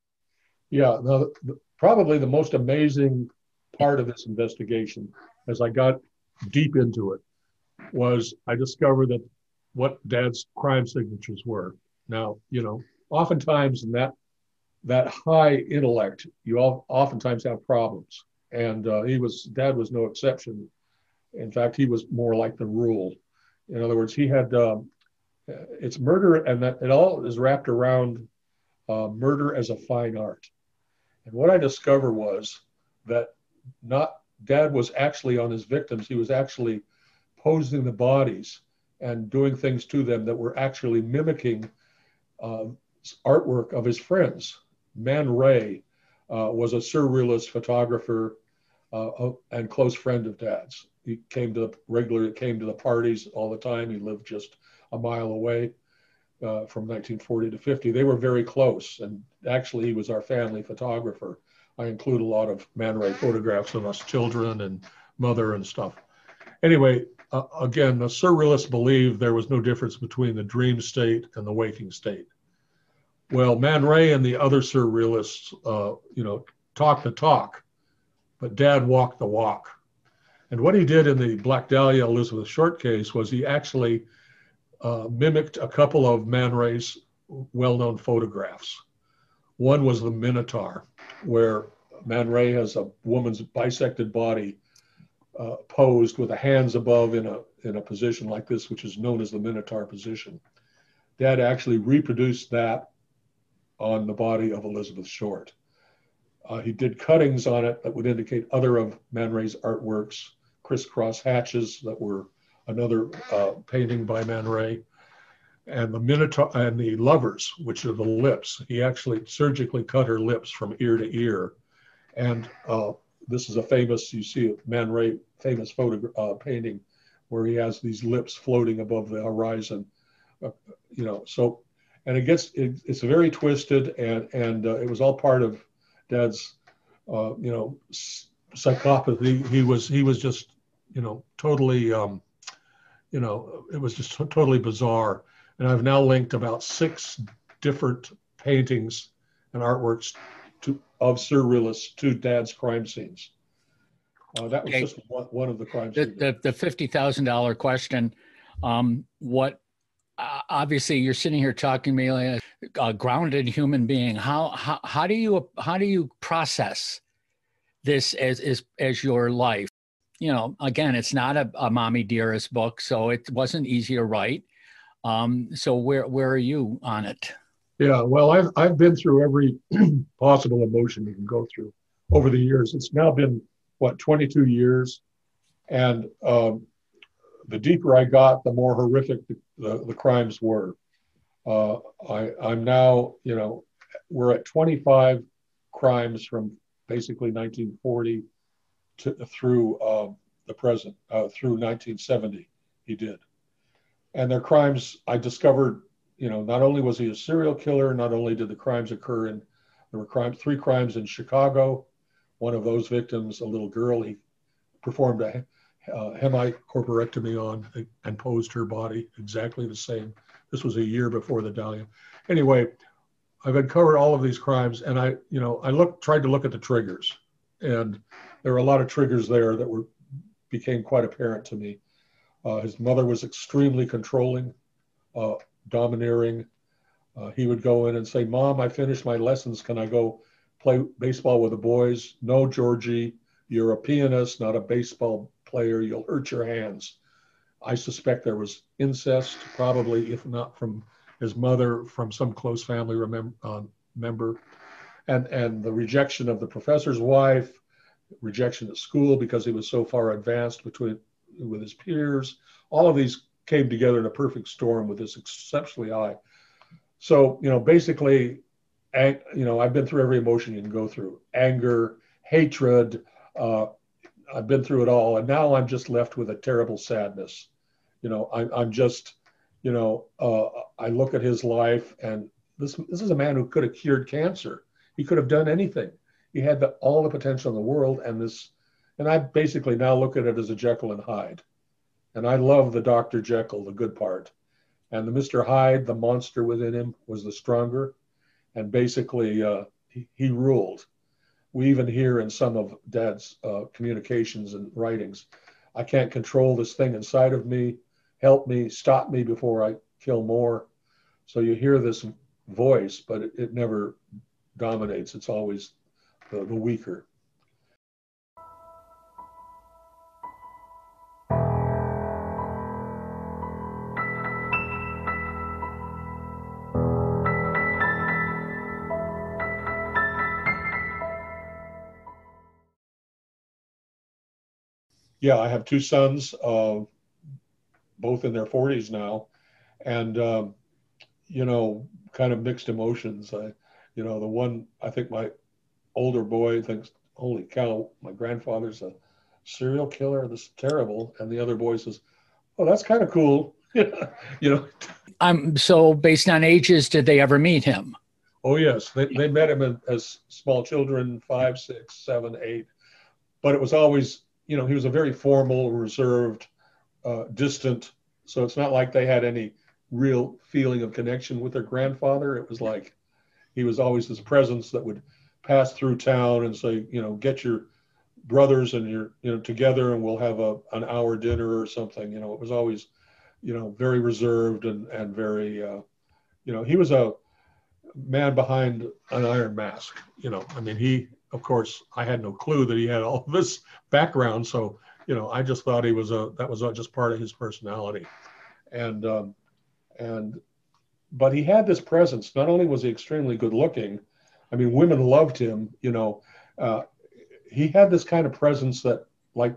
Yeah, no, probably the most amazing part of this investigation, as I got deep into it, was I discovered that what Dad's crime signatures were. Now, you know, oftentimes in that that high intellect, you all, oftentimes have problems, and uh, he was Dad was no exception. In fact, he was more like the rule. In other words, he had um, it's murder, and that it all is wrapped around uh, murder as a fine art. And what I discovered was that not Dad was actually on his victims. He was actually posing the bodies and doing things to them that were actually mimicking uh, artwork of his friends. Man Ray uh, was a surrealist photographer uh, and close friend of Dad's. He came to the regularly came to the parties all the time. He lived just a mile away uh, from 1940 to 50. They were very close, and actually, he was our family photographer. I include a lot of Man Ray photographs of us children and mother and stuff. Anyway, uh, again, the surrealists believed there was no difference between the dream state and the waking state. Well, Man Ray and the other surrealists, uh, you know, talk the talk, but Dad walked the walk. And what he did in the Black Dahlia Elizabeth Short case was he actually uh, mimicked a couple of Man Ray's well-known photographs. One was the Minotaur, where Man Ray has a woman's bisected body uh, posed with the hands above in a in a position like this, which is known as the Minotaur position. Dad actually reproduced that on the body of Elizabeth Short. Uh, he did cuttings on it that would indicate other of Man Ray's artworks, crisscross hatches that were another uh, painting by Man Ray, and the Minotaur and the lovers, which are the lips. He actually surgically cut her lips from ear to ear, and uh, this is a famous, you see Man Ray famous photo uh, painting where he has these lips floating above the horizon. Uh, you know, so, and it gets, it, it's very twisted and, and uh, it was all part of dad's, uh, you know, psychopathy. He was, he was just, you know, totally, um, you know, it was just totally bizarre. And I've now linked about six different paintings and artworks to, of surrealists to dad's crime scenes. Uh, that was okay. just one, one of the crimes. The, the, the fifty thousand dollar question. Um, what? Uh, obviously, you're sitting here talking to me like a, a grounded human being. How, how how do you how do you process this as as as your life? You know, again, it's not a, a mommy dearest book, so it wasn't easy to write. Um, so where where are you on it? Yeah, well, I've I've been through every <clears throat> possible emotion you can go through over the years. It's now been what 22 years, and um, the deeper I got, the more horrific the, the, the crimes were. Uh, I I'm now you know we're at 25 crimes from basically 1940 to, through uh, the present, uh, through 1970, he did. And their crimes, I discovered, you know, not only was he a serial killer, not only did the crimes occur in, there were crimes, three crimes in Chicago. One of those victims, a little girl, he performed a uh, hemicorporectomy on and posed her body exactly the same. This was a year before the Dahlia. Anyway, I've uncovered all of these crimes, and I, you know, I looked, tried to look at the triggers, and there were a lot of triggers there that were became quite apparent to me. Uh, his mother was extremely controlling, uh, domineering. Uh, he would go in and say, "Mom, I finished my lessons. Can I go play baseball with the boys?" No, Georgie, you're a pianist, not a baseball player. You'll hurt your hands. I suspect there was incest, probably, if not from his mother, from some close family remem- uh, member, and and the rejection of the professor's wife, rejection at school because he was so far advanced between with his peers. All of these came together in a perfect storm with this exceptionally high. So you know, basically, you know, I've been through every emotion you can go through: anger, hatred. Uh, I've been through it all, and now I'm just left with a terrible sadness. You know, I, I'm just you know, uh, I look at his life, and this this is a man who could have cured cancer. He could have done anything. He had the, all the potential in the world, and this, and I basically now look at it as a Jekyll and Hyde, and I love the Doctor Jekyll, the good part, and the Mister Hyde, the monster within him, was the stronger, and basically uh, he, he, ruled. We even hear in some of Dad's uh, communications and writings, I can't control this thing inside of me help me, stop me before I kill more. So you hear this voice, but it, it never dominates. It's always the, the weaker. Yeah, I have two sons. Uh, both in their 40s now, and um, you know, kind of mixed emotions. I, you know, the one I think my older boy thinks, "Holy cow, my grandfather's a serial killer. This is terrible," and the other boy says, "Oh, that's kind of cool." <laughs> you know. Um. So, based on ages, did they ever meet him? Oh yes, they they met him as small children, five, six, seven, eight, but it was always, you know, he was a very formal, reserved uh, distant. So it's not like they had any real feeling of connection with their grandfather. It was like he was always this presence that would pass through town and say, you know, get your brothers and your, you know, together and we'll have a, an hour dinner or something. You know, it was always, you know, very reserved and, and very, uh, you know, he was a man behind an iron mask. You know, I mean, he, of course, I had no clue that he had all this background. So you know, I just thought he was a that was just part of his personality, and um, and but he had this presence. Not only was he extremely good looking, I mean, women loved him. You know, uh, he had this kind of presence that, like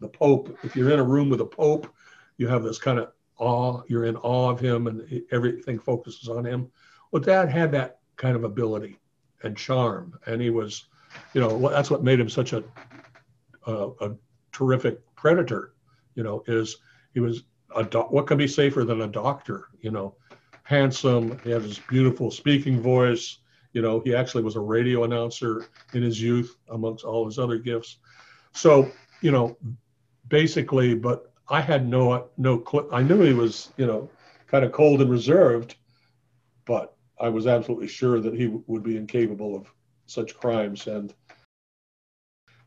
the Pope, if you're in a room with a Pope, you have this kind of awe. You're in awe of him, and everything focuses on him. Well, Dad had that kind of ability and charm, and he was, you know, that's what made him such a a, a terrific predator. You know, is he was a what can be safer than a doctor? You know, handsome. He had his beautiful speaking voice. You know, he actually was a radio announcer in his youth, amongst all his other gifts. So, you know, basically, but I had no no cl- I knew he was, you know, kind of cold and reserved, but I was absolutely sure that he w- would be incapable of such crimes. And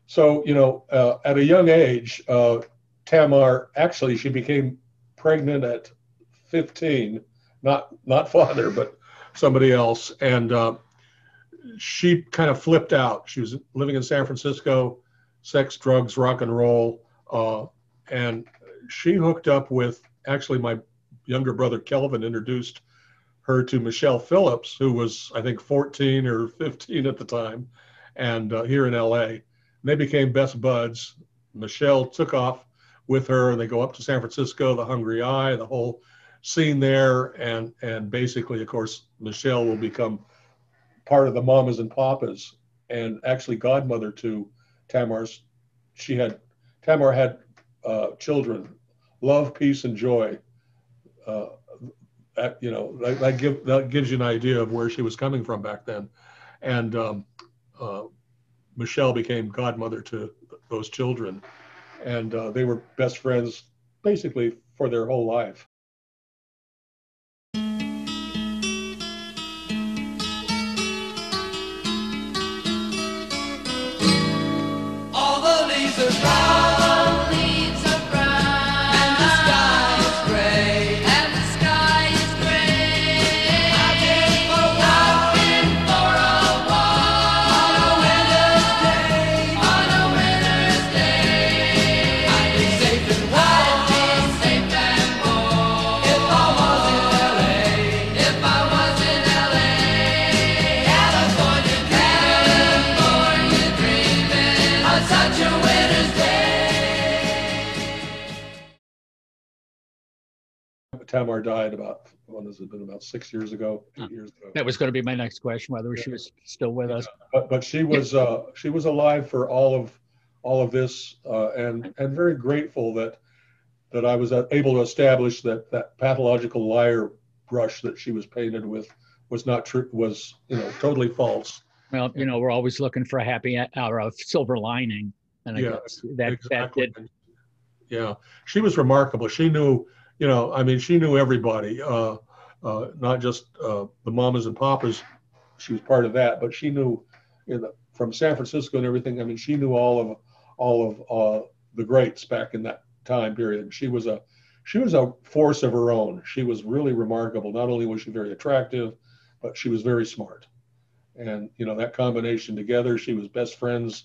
so, you know, uh, at a young age, uh, Tamar actually she became pregnant at 15, not not father, but somebody else, and uh, she kind of flipped out. She was living in San Francisco, sex, drugs, rock and roll, uh, and she hooked up with actually my younger brother Kelvin introduced her to Michelle Phillips, who was I think 14 or 15 at the time, and uh, here in LA And they became best buds. Michelle took off with her, and they go up to San Francisco, the hungry i, the whole scene there, and and basically, of course, Michelle will become part of the mamas and papas. and actually godmother to Tamar's. She had Tamar had uh, children, love, peace, and joy. Uh, you know that, that, give, that gives you an idea of where she was coming from back then, and um, uh, Michelle became godmother to those children, and uh, they were best friends basically for their whole life. Tamar died about when has it been about six years ago, eight years ago. That was going to be my next question, whether yeah. she was still with us. But but she was uh, she was alive for all of all of this, uh, and and very grateful that that I was able to establish that that pathological liar brush that she was painted with was not true was you know totally false. Well, you know, we're always looking for a happy or a silver lining, and I yeah, guess that exactly. that did. Yeah, she was remarkable. She knew you know, I mean, she knew everybody, uh, uh, not just uh, the mamas and papas. She was part of that, but she knew the, from San Francisco and everything. I mean, she knew all of all of uh, the greats back in that time period. She was a she was a force of her own. She was really remarkable. Not only was she very attractive, but she was very smart. And you know that combination together, she was best friends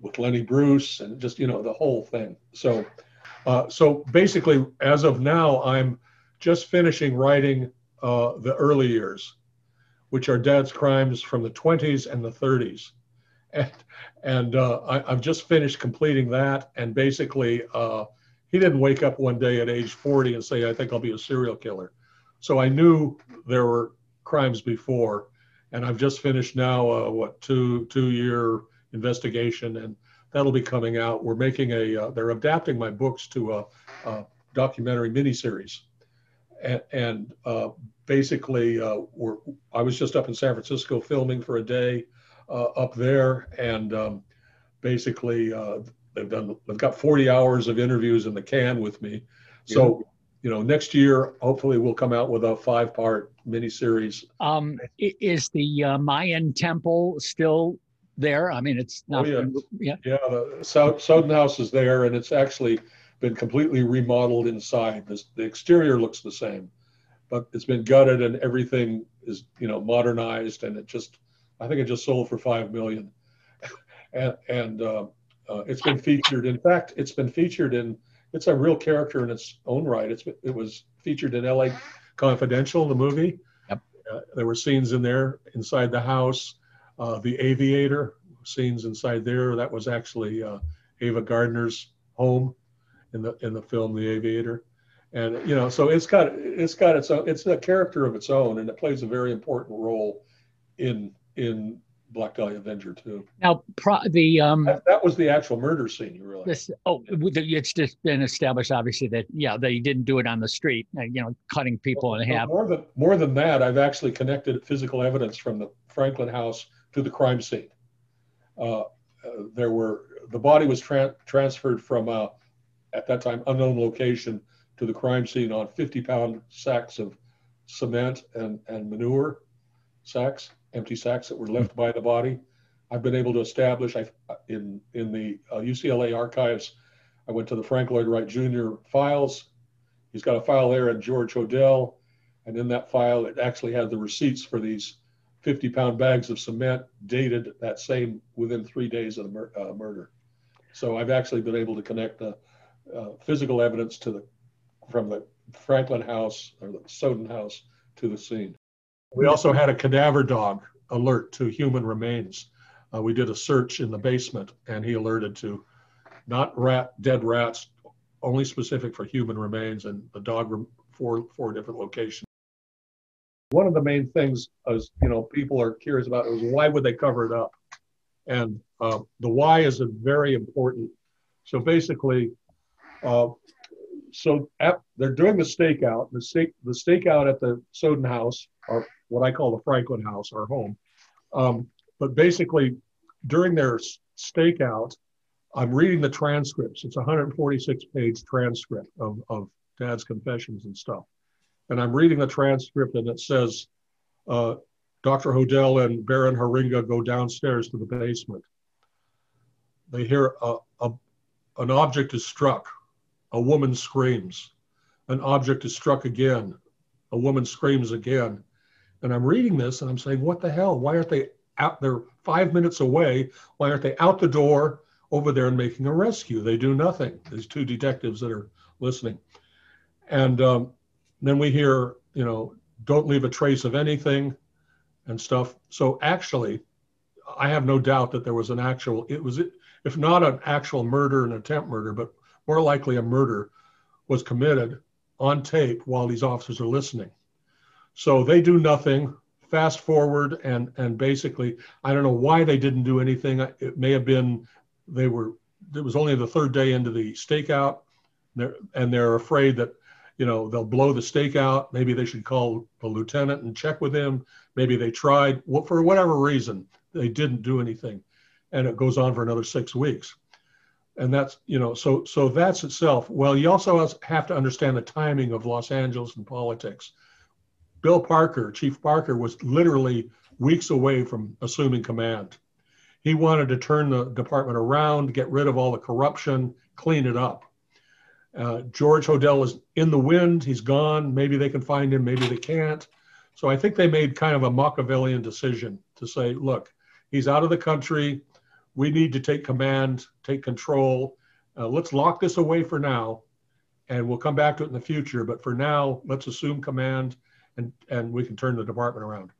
with Lenny Bruce, and just you know the whole thing. So uh, so basically, as of now, I'm just finishing writing uh, the early years, which are Dad's crimes from the 20s and the 30s. <laughs> And, and uh, I, have just finished completing that. And basically, uh, he didn't wake up one day at age 40 and say, I think I'll be a serial killer. So I knew there were crimes before. And I've just finished now, uh, what, two, two year investigation. And that'll be coming out. We're making a, uh, they're adapting my books to a, a documentary miniseries. And, and uh, basically, uh, we're, I was just up in San Francisco filming for a day uh, up there. And um, basically, uh, they've done, they've got 40 hours of interviews in the can with me. So, yeah. you know, next year, hopefully we'll come out with a five part miniseries. Um, is the uh, Mayan temple still there? I mean, it's not. Oh, yeah. yeah. Yeah. The Sowden House is there, and it's actually been completely remodeled inside. This, the exterior looks the same, but it's been gutted and everything is, you know, modernized. And it just, I think it just sold for five million, <laughs> and and uh, uh, it's been featured. In fact, it's been featured in. It's a real character in its own right. It's it was featured in L.A. Confidential, the movie. Yep. Uh, there were scenes in there inside the house uh, the Aviator scenes inside there. That was actually uh, Ava Gardner's home in the in the film The Aviator, and you know, so it's got it's got its own it's a character of its own, and it plays a very important role in in Black Dahlia Avenger too. Now, pro- the um, that, that, was the actual murder scene. You realize? This, oh, it's just been established, obviously, that yeah, they didn't do it on the street. Uh, you know, cutting people well, in half. More than more than that, I've actually connected physical evidence from the Franklin House to the crime scene. Uh, uh, there were the body was tra- transferred from a, at that time unknown location to the crime scene on 50 pound sacks of cement and, and manure sacks, empty sacks that were left by the body. I've been able to establish I, in in the uh, UCLA archives. I went to the Frank Lloyd Wright Jr. files. He's got a file there in George Hodel, and in that file it actually had the receipts for these 50 pound bags of cement dated that same within three days of the mur- uh, murder. So I've actually been able to connect the uh, physical evidence to the from the Franklin house or the Sowden house to the scene. We also had a cadaver dog alert to human remains. Uh, we did a search in the basement and he alerted to not rat dead rats, only specific for human remains, and the dog four four different locations one of the main things as you know people are curious about is why would they cover it up And uh, the why is a very important. So basically, uh, so at, they're doing the stakeout. The stake the stakeout at the Sowden House, or what I call the Franklin House, our home. Um, but basically, during their stakeout, I'm reading the transcripts. It's a 146 page transcript of, of Dad's confessions and stuff. And I'm reading the transcript, and it says, uh, Dr. Hodel and Baron Haringa go downstairs to the basement. They hear a, a, an object is struck. A woman screams. An object is struck again. A woman screams again. And I'm reading this and I'm saying, what the hell? Why aren't they out? They're five minutes away. Why aren't they out the door over there and making a rescue? They do nothing. These two detectives that are listening. And um, then we hear, you know, don't leave a trace of anything and stuff. So actually, I have no doubt that there was an actual, it was, if not an actual murder, an attempt murder, but more likely a murder was committed on tape while these officers are listening. So they do nothing. Fast forward, and and basically, I don't know why they didn't do anything. It may have been they were. It was only the third day into the stakeout, and they're afraid that you know they'll blow the stake out. Maybe they should call the lieutenant and check with him. Maybe they tried. For whatever reason, they didn't do anything, and it goes on for another six weeks. And that's you know so so that's itself well you also have to understand the timing of los angeles and politics. Bill parker chief parker was literally weeks away from assuming command. He wanted to turn the department around get rid of all the corruption clean it up uh, george hodel is in the wind he's gone maybe they can find him maybe they can't so i think they made kind of a machiavellian decision to say look he's out of the country we need to take command, take control. Uh, let's lock this away for now, and we'll come back to it in the future. But for now, let's assume command, and and we can turn the department around.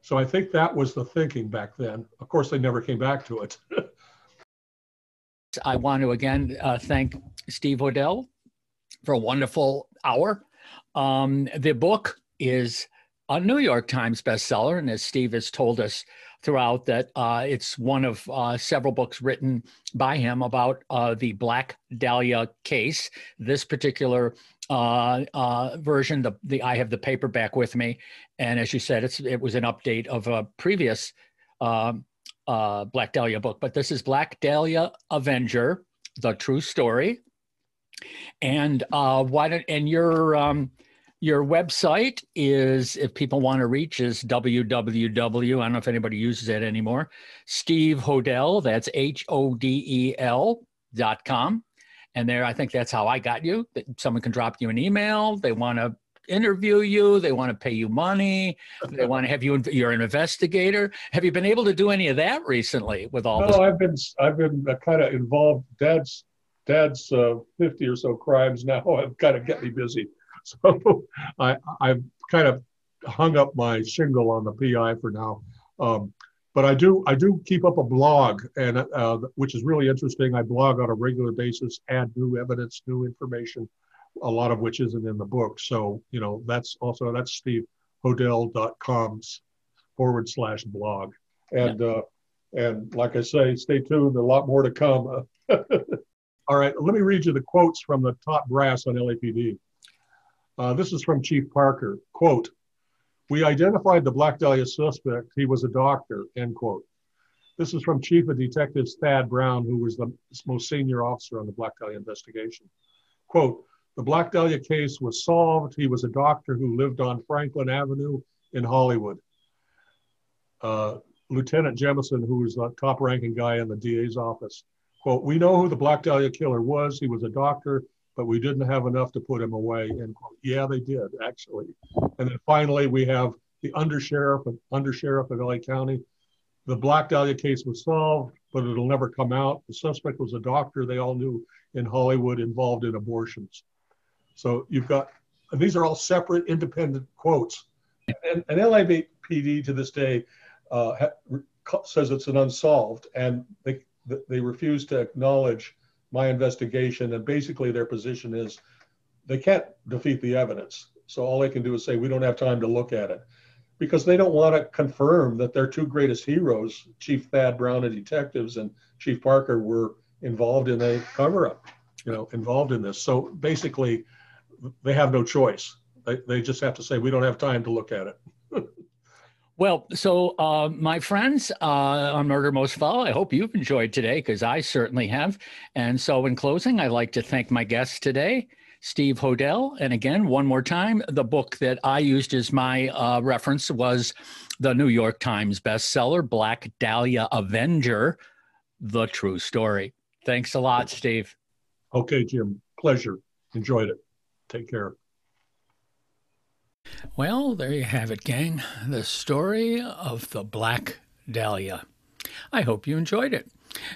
So I think that was the thinking back then. Of course, they never came back to it. <laughs> I want to again uh, thank Steve Hodel for a wonderful hour. Um, the book is a New York Times bestseller, and as Steve has told us, throughout that uh, it's one of uh, several books written by him about uh, the Black Dahlia case. This particular uh, uh, version, the, the I have the paperback with me, and as you said, it's it was an update of a previous um, uh, Black Dahlia book, but this is Black Dahlia Avenger: The True Story. And why don't and your um, your website is, if people want to reach, is www. I don't know if anybody uses it anymore. Steve Hodel, that's H O D E L dot com. And there, I think that's how I got you. That someone can drop you an email. They want to interview you. They want to pay you money. They want to have you. You're an investigator. Have you been able to do any of that recently with all? No, this? I've been I've been uh, kind of involved. Dad's Dad's uh, fifty or so crimes now. Have kind of get me busy. <laughs> So I, I've kind of hung up my shingle on the PI for now. Um, but I do I do keep up a blog, and uh, which is really interesting. I blog on a regular basis, add new evidence, new information, a lot of which isn't in the book. So you know that's also that's stevehodel.com forward slash blog, and yeah. uh, and like I say, stay tuned. A lot more to come. <laughs> All right, let me read you the quotes from the top brass on LAPD. Uh, this is from Chief Parker. Quote, we identified the Black Dahlia suspect. He was a doctor, end quote. This is from Chief of Detectives Thad Brown, who was the most senior officer on the Black Dahlia investigation. Quote, the Black Dahlia case was solved. He was a doctor who lived on Franklin Avenue in Hollywood. Uh, Lieutenant Jemison, who was the top ranking guy in the DA's office, quote, we know who the Black Dahlia killer was. He was a doctor but we didn't have enough to put him away. And yeah, they did actually. And then finally, we have the undersheriff of undersheriff of LA County. The Black Dahlia case was solved, but it'll never come out. The suspect was a doctor they all knew in Hollywood involved in abortions. So you've got, and these are all separate, independent quotes. And, and LAPD to this day uh, ha, says it's an unsolved, and they they refuse to acknowledge my investigation, and basically their position is they can't defeat the evidence. So all they can do is say, we don't have time to look at it. because they don't want to confirm that their two greatest heroes, Chief Thad Brown and detectives and Chief Parker, were involved in a cover up, you know, involved in this. So basically, they have no choice. They, they just have to say, we don't have time to look at it. Well, so uh, my friends uh, on Murder Most Foul, I hope you've enjoyed today because I certainly have. And so, in closing, I'd like to thank my guests today, Steve Hodel. And again, one more time, the book that I used as my uh, reference was the New York Times bestseller, Black Dahlia Avenger The True Story. Thanks a lot, Steve. Okay, Jim. Pleasure. Enjoyed it. Take care. Well, there you have it, gang. The story of the Black Dahlia. I hope you enjoyed it.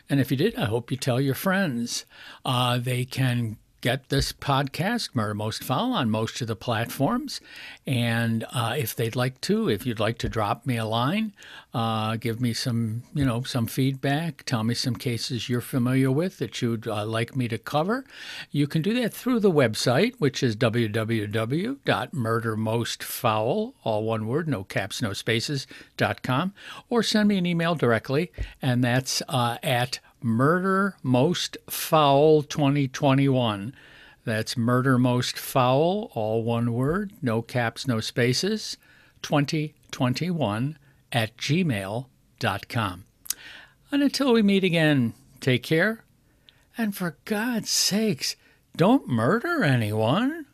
And if you did, I hope you tell your friends. Uh, they can get this podcast, Murder Most Foul, on most of the platforms. And uh, if they'd like to, if you'd like to drop me a line, uh, give me some, you know, some feedback, tell me some cases you're familiar with that you'd uh, like me to cover, you can do that through the website, which is www.murdermostfoul, all one word, no caps, no spaces, dot com, or send me an email directly, and that's uh, at Murder Most Foul 2021. That's Murder Most Foul, all one word, no caps, no spaces, 2021 at gmail.com. And until we meet again, take care. And for God's sakes, don't murder anyone.